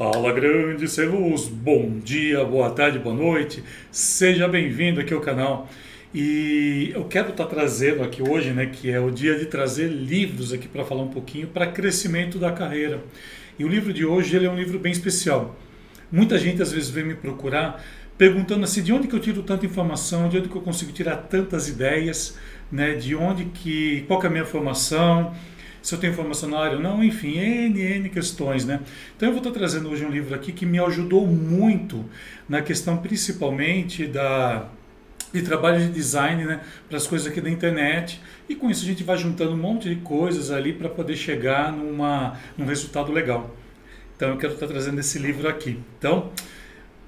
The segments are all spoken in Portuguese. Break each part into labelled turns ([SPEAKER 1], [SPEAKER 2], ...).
[SPEAKER 1] Fala grande Celuz, bom dia, boa tarde, boa noite, seja bem-vindo aqui ao canal. E eu quero estar trazendo aqui hoje, né, que é o dia de trazer livros aqui para falar um pouquinho para crescimento da carreira. E o livro de hoje ele é um livro bem especial. Muita gente às vezes vem me procurar perguntando assim, de onde que eu tiro tanta informação, de onde que eu consigo tirar tantas ideias, né, de onde que, qual que é a minha formação, se eu tenho formação na área ou não, enfim, N, N questões, né? Então eu vou estar trazendo hoje um livro aqui que me ajudou muito na questão principalmente da de trabalho de design né, para as coisas aqui da internet e com isso a gente vai juntando um monte de coisas ali para poder chegar numa, num resultado legal. Então eu quero estar trazendo esse livro aqui. Então,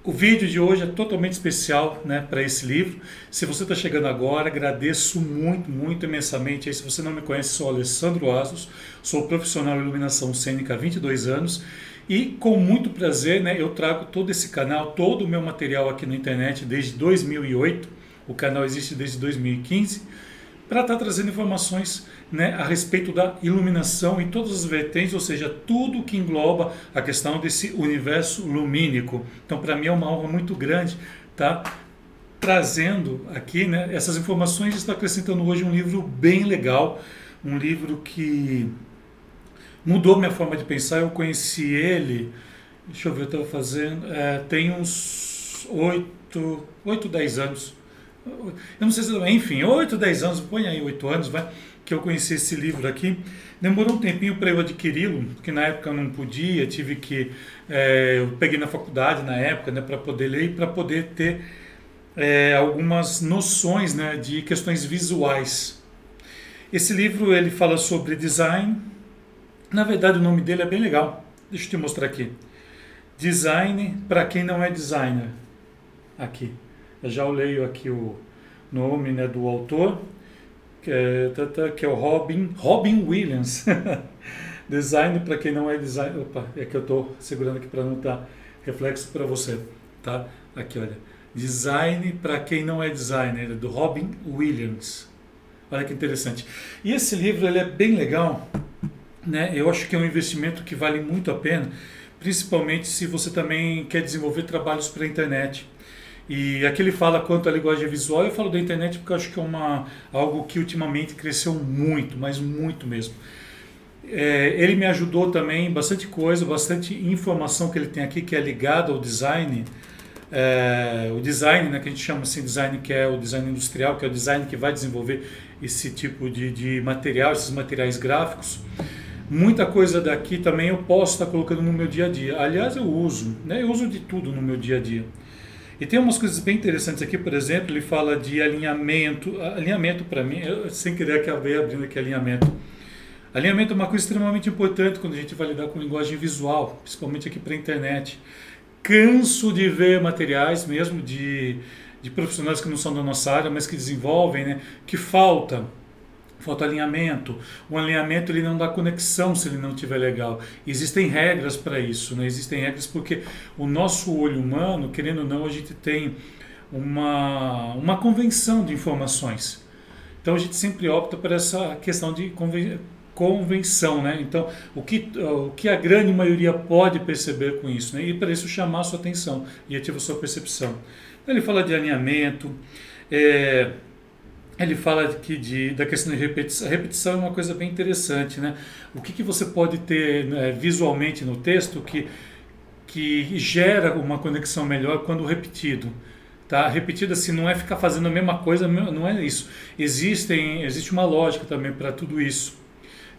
[SPEAKER 1] o vídeo de hoje é totalmente especial né, para esse livro. Se você está chegando agora, agradeço muito, muito imensamente. Aí, se você não me conhece, sou Alessandro Asos, sou profissional de iluminação cênica há 22 anos e com muito prazer né, eu trago todo esse canal, todo o meu material aqui na internet desde 2008. O canal existe desde 2015 para estar tá trazendo informações né, a respeito da iluminação em todas as vertentes, ou seja, tudo que engloba a questão desse universo lumínico. Então, para mim é uma honra muito grande estar tá trazendo aqui né, essas informações. Está acrescentando hoje um livro bem legal, um livro que mudou minha forma de pensar. Eu conheci ele, deixa eu ver, eu estava fazendo, é, tem uns 8, 8, 10 anos eu não sei se, enfim, 8, 10 anos, põe aí 8 anos, vai, que eu conheci esse livro aqui. Demorou um tempinho para eu adquiri-lo, porque na época eu não podia, tive que. É, eu peguei na faculdade na época, né, para poder ler e para poder ter é, algumas noções né, de questões visuais. Esse livro ele fala sobre design. Na verdade, o nome dele é bem legal. Deixa eu te mostrar aqui. Design para quem não é designer. Aqui. Eu já leio aqui o nome né, do autor, que é, que é o Robin, Robin Williams. design para quem não é designer. Opa, é que eu estou segurando aqui para não dar reflexo para você. Tá? Aqui, olha. Design para quem não é designer, do Robin Williams. Olha que interessante. E esse livro ele é bem legal. Né? Eu acho que é um investimento que vale muito a pena, principalmente se você também quer desenvolver trabalhos para a internet. E aqui ele fala quanto à linguagem visual, eu falo da internet porque acho que é uma, algo que ultimamente cresceu muito, mas muito mesmo. É, ele me ajudou também bastante coisa, bastante informação que ele tem aqui que é ligada ao design. É, o design, né, que a gente chama assim design, que é o design industrial, que é o design que vai desenvolver esse tipo de, de material, esses materiais gráficos. Muita coisa daqui também eu posso estar colocando no meu dia a dia. Aliás, eu uso, né, eu uso de tudo no meu dia a dia. E tem umas coisas bem interessantes aqui, por exemplo, ele fala de alinhamento. Alinhamento para mim, eu, sem querer acabei abrindo aqui alinhamento. Alinhamento é uma coisa extremamente importante quando a gente vai lidar com linguagem visual, principalmente aqui para a internet. Canso de ver materiais mesmo de, de profissionais que não são da nossa área, mas que desenvolvem, né, que falta falta alinhamento. O alinhamento ele não dá conexão se ele não estiver legal. Existem regras para isso, né? Existem regras porque o nosso olho humano, querendo ou não, a gente tem uma, uma convenção de informações. Então a gente sempre opta por essa questão de conven convenção, né? Então, o que, o que a grande maioria pode perceber com isso, né? E para isso chamar a sua atenção e ativar a sua percepção. Então, ele fala de alinhamento, é, ele fala aqui de, da questão de repetição. A repetição é uma coisa bem interessante, né? O que, que você pode ter né, visualmente no texto que, que gera uma conexão melhor quando repetido? Tá? Repetido assim, não é ficar fazendo a mesma coisa, não é isso. Existem, existe uma lógica também para tudo isso.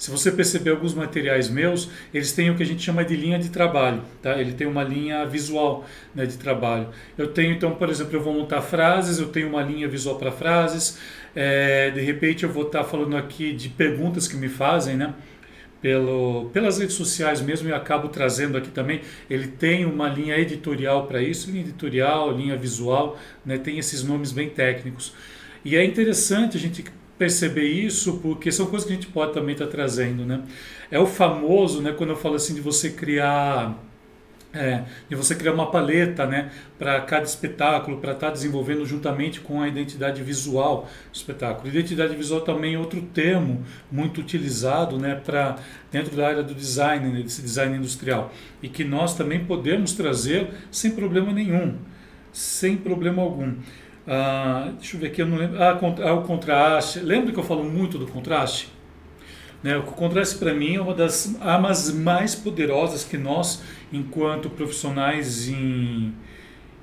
[SPEAKER 1] Se você perceber alguns materiais meus, eles têm o que a gente chama de linha de trabalho, tá? Ele tem uma linha visual né, de trabalho. Eu tenho, então, por exemplo, eu vou montar frases, eu tenho uma linha visual para frases, é, de repente eu vou estar tá falando aqui de perguntas que me fazem, né? Pelo, pelas redes sociais mesmo e acabo trazendo aqui também. Ele tem uma linha editorial para isso, linha editorial, linha visual, né? tem esses nomes bem técnicos. E é interessante a gente perceber isso porque são coisas que a gente pode também estar tá trazendo, né? É o famoso, né, quando eu falo assim de você criar é, de você criar uma paleta né, para cada espetáculo, para estar tá desenvolvendo juntamente com a identidade visual do espetáculo. Identidade visual também é outro termo muito utilizado né, para dentro da área do design, né, desse design industrial, e que nós também podemos trazer sem problema nenhum, sem problema algum. Ah, deixa eu ver aqui, eu não lembro. Ah, ah, o contraste. Lembra que eu falo muito do contraste? Né? O contraste para mim é uma das armas mais poderosas que nós, enquanto profissionais em,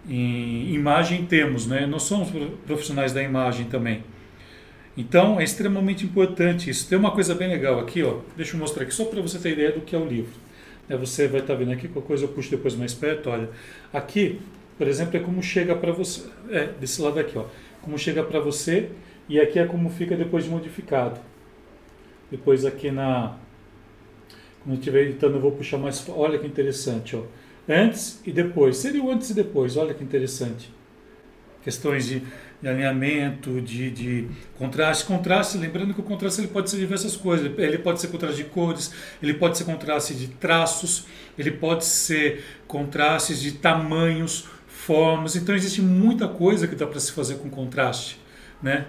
[SPEAKER 1] em imagem, temos. Né? Nós somos profissionais da imagem também. Então é extremamente importante isso. Tem uma coisa bem legal aqui, ó. deixa eu mostrar aqui só para você ter ideia do que é o livro. É, você vai estar tá vendo aqui, qualquer coisa eu puxo depois mais perto. Olha, aqui, por exemplo, é como chega para você. É, desse lado aqui, ó. Como chega para você e aqui é como fica depois de modificado. Depois aqui na. Quando eu estiver editando, eu vou puxar mais. Olha que interessante, ó. Antes e depois. Seria o antes e depois, olha que interessante. Questões de, de alinhamento, de, de contraste. Contraste, lembrando que o contraste ele pode ser diversas coisas. Ele pode ser contraste de cores, ele pode ser contraste de traços, ele pode ser contrastes de tamanhos, formas. Então existe muita coisa que dá para se fazer com contraste, né?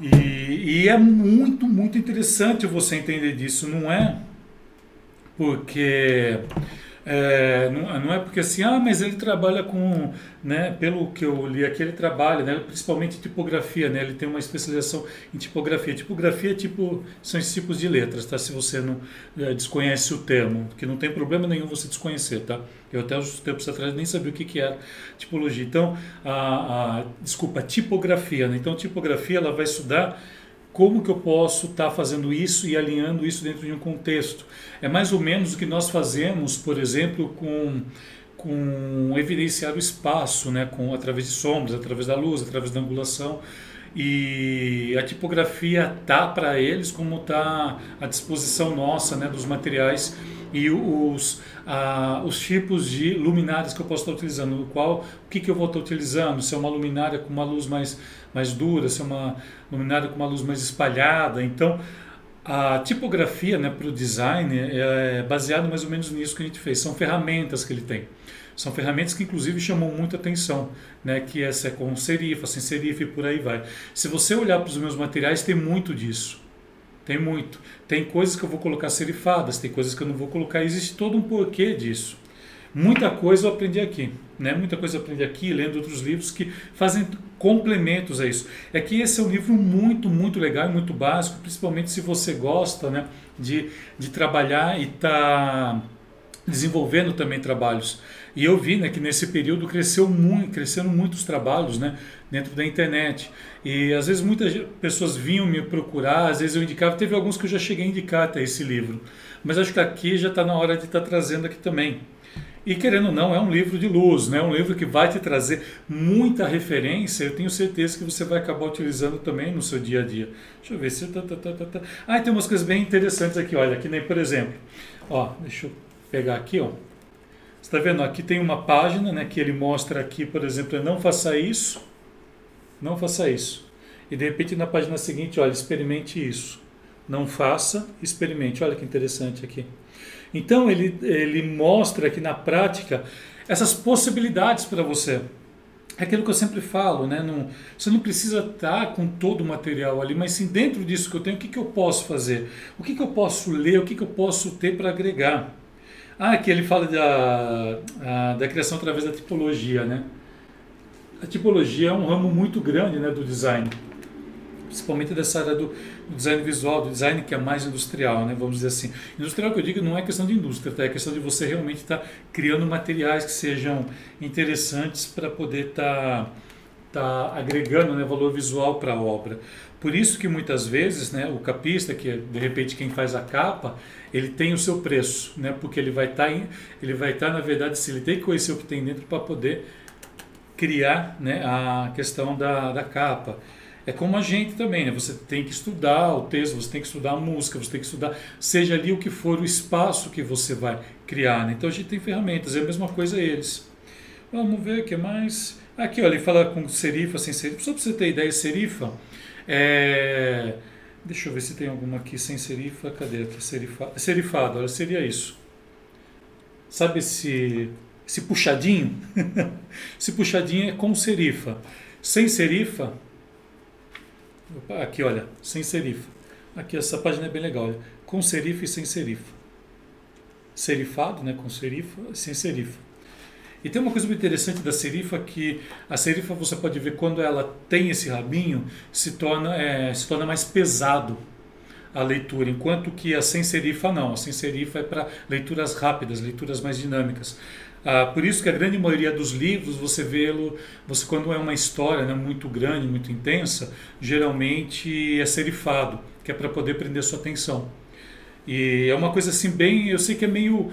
[SPEAKER 1] E, e, é muito, muito interessante você entender disso, não é? Porque é, não, não, é porque assim, ah, mas ele trabalha com, né, pelo que eu li aqui, ele trabalha, né, principalmente tipografia, né, ele tem uma especialização em tipografia. Tipografia é tipo, são esses tipos de letras, tá? Se você não é, desconhece o termo, que não tem problema nenhum você desconhecer, tá? Eu até uns tempos atrás nem sabia o que, que era tipologia. Então, a, a desculpa, tipografia, né? Então, tipografia ela vai estudar como que eu posso estar tá fazendo isso e alinhando isso dentro de um contexto? É mais ou menos o que nós fazemos, por exemplo, com com evidenciar o espaço, né, com através de sombras, através da luz, através da angulação. E a tipografia tá para eles como tá à disposição nossa, né, dos materiais e os, ah, os tipos de luminárias que eu posso estar utilizando, qual, o que, que eu vou estar utilizando, se é uma luminária com uma luz mais, mais dura, se é uma luminária com uma luz mais espalhada. Então, a tipografia né, para o design é baseado mais ou menos nisso que a gente fez. São ferramentas que ele tem. São ferramentas que inclusive chamam muita atenção, né? que é, é com serifa, sem serifa e por aí vai. Se você olhar para os meus materiais, tem muito disso. Tem muito. Tem coisas que eu vou colocar serifadas, tem coisas que eu não vou colocar. Existe todo um porquê disso. Muita coisa eu aprendi aqui, né? Muita coisa eu aprendi aqui, lendo outros livros que fazem complementos a isso. É que esse é um livro muito, muito legal e muito básico, principalmente se você gosta, né? De, de trabalhar e tá desenvolvendo também trabalhos. E eu vi né, que nesse período cresceu muito, cresceram muitos trabalhos né, dentro da internet. E às vezes muitas pessoas vinham me procurar, às vezes eu indicava, teve alguns que eu já cheguei a indicar até esse livro. Mas acho que aqui já está na hora de estar tá trazendo aqui também. E querendo ou não, é um livro de luz, né? um livro que vai te trazer muita referência. Eu tenho certeza que você vai acabar utilizando também no seu dia a dia. Deixa eu ver se. Tá, tá, tá. Ah, tem umas coisas bem interessantes aqui. Olha, aqui nem por exemplo. Ó, deixa eu pegar aqui, ó está vendo? Aqui tem uma página né, que ele mostra aqui, por exemplo, não faça isso, não faça isso. E de repente na página seguinte, olha, experimente isso. Não faça, experimente. Olha que interessante aqui. Então ele, ele mostra aqui na prática essas possibilidades para você. É aquilo que eu sempre falo, né? Não, você não precisa estar com todo o material ali, mas sim dentro disso que eu tenho, o que, que eu posso fazer? O que, que eu posso ler? O que, que eu posso ter para agregar? Ah, aqui ele fala da, da criação através da tipologia, né? A tipologia é um ramo muito grande né, do design, principalmente dessa área do, do, design visual, do design que é mais industrial, né, vamos dizer assim. Industrial que eu digo não é questão de indústria, tá? é questão de você realmente estar tá criando materiais que sejam interessantes para poder estar tá, tá agregando né, valor visual para a obra. Por isso que muitas vezes né, o capista, que é de repente quem faz a capa, ele tem o seu preço, né, porque ele vai tá estar tá, na verdade, se ele tem que conhecer o que tem dentro para poder criar né, a questão da, da capa. É como a gente também, né? Você tem que estudar o texto, você tem que estudar a música, você tem que estudar, seja ali o que for o espaço que você vai criar. Né? Então a gente tem ferramentas, é a mesma coisa eles. Vamos ver o que mais. Aqui, olha, ele fala com serifa, sem serifa. Só para você ter ideia, serifa é, deixa eu ver se tem alguma aqui sem serifa. Cadê? Serifa, serifado, olha, seria isso. Sabe esse, esse puxadinho. esse puxadinho é com serifa. Sem serifa, opa, aqui olha, sem serifa. Aqui essa página é bem legal, olha, com serifa e sem serifa. Serifado, né, com serifa, sem serifa. E tem uma coisa muito interessante da serifa que a serifa você pode ver quando ela tem esse rabinho se torna é, se torna mais pesado a leitura, enquanto que a sem serifa não. A sem serifa é para leituras rápidas, leituras mais dinâmicas. Ah, por isso que a grande maioria dos livros você vê-lo, você quando é uma história né, muito grande, muito intensa, geralmente é serifado, que é para poder prender sua atenção. E é uma coisa assim bem, eu sei que é meio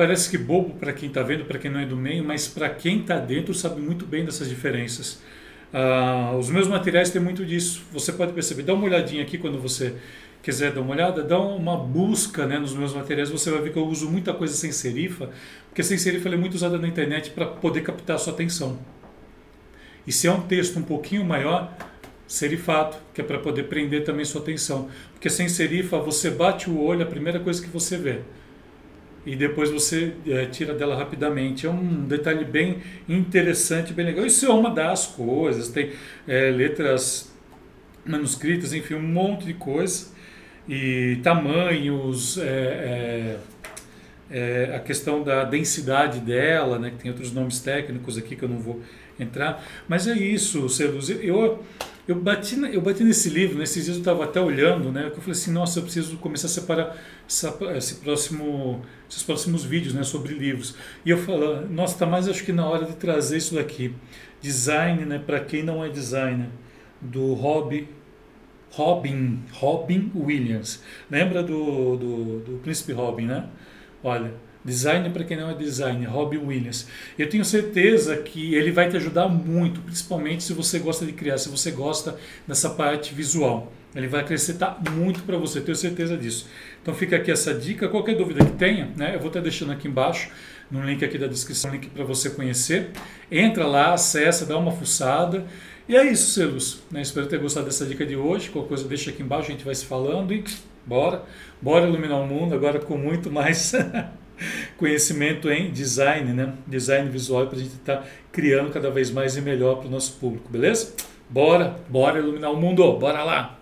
[SPEAKER 1] parece que bobo para quem está vendo, para quem não é do meio, mas para quem está dentro sabe muito bem dessas diferenças. Ah, os meus materiais têm muito disso. Você pode perceber. Dá uma olhadinha aqui quando você quiser dar uma olhada, dá uma busca né, nos meus materiais, você vai ver que eu uso muita coisa sem serifa, porque sem serifa é muito usada na internet para poder captar a sua atenção. E se é um texto um pouquinho maior, serifado, que é para poder prender também sua atenção. Porque sem serifa, você bate o olho, a primeira coisa que você vê. E depois você é, tira dela rapidamente. É um detalhe bem interessante, bem legal. Isso é uma das coisas. Tem é, letras manuscritas, enfim, um monte de coisa e tamanhos, é, é, é, a questão da densidade dela, né, que tem outros nomes técnicos aqui que eu não vou entrar, mas é isso, Celuz. Eu, eu, bati, eu bati nesse livro, nesses dias eu estava até olhando, né, que eu falei assim, nossa, eu preciso começar a separar essa, esse próximo, esses próximos vídeos né, sobre livros. E eu falo, nossa, está mais acho que na hora de trazer isso daqui. Design, né, para quem não é designer, do Hobby Robin, Robin Williams. Lembra do, do, do Príncipe Robin, né? Olha, design para quem não é designer, Robin Williams. Eu tenho certeza que ele vai te ajudar muito, principalmente se você gosta de criar, se você gosta dessa parte visual. Ele vai acrescentar muito para você, tenho certeza disso. Então fica aqui essa dica. Qualquer dúvida que tenha, né, eu vou estar deixando aqui embaixo, no link aqui da descrição, link para você conhecer. Entra lá, acessa, dá uma fuçada. E é isso, Celos. Né? Espero ter gostado dessa dica de hoje. Qualquer coisa deixa aqui embaixo, a gente vai se falando e bora. Bora iluminar o mundo agora com muito mais conhecimento em design, né? Design visual para a gente estar tá criando cada vez mais e melhor para o nosso público, beleza? Bora, bora iluminar o mundo, bora lá!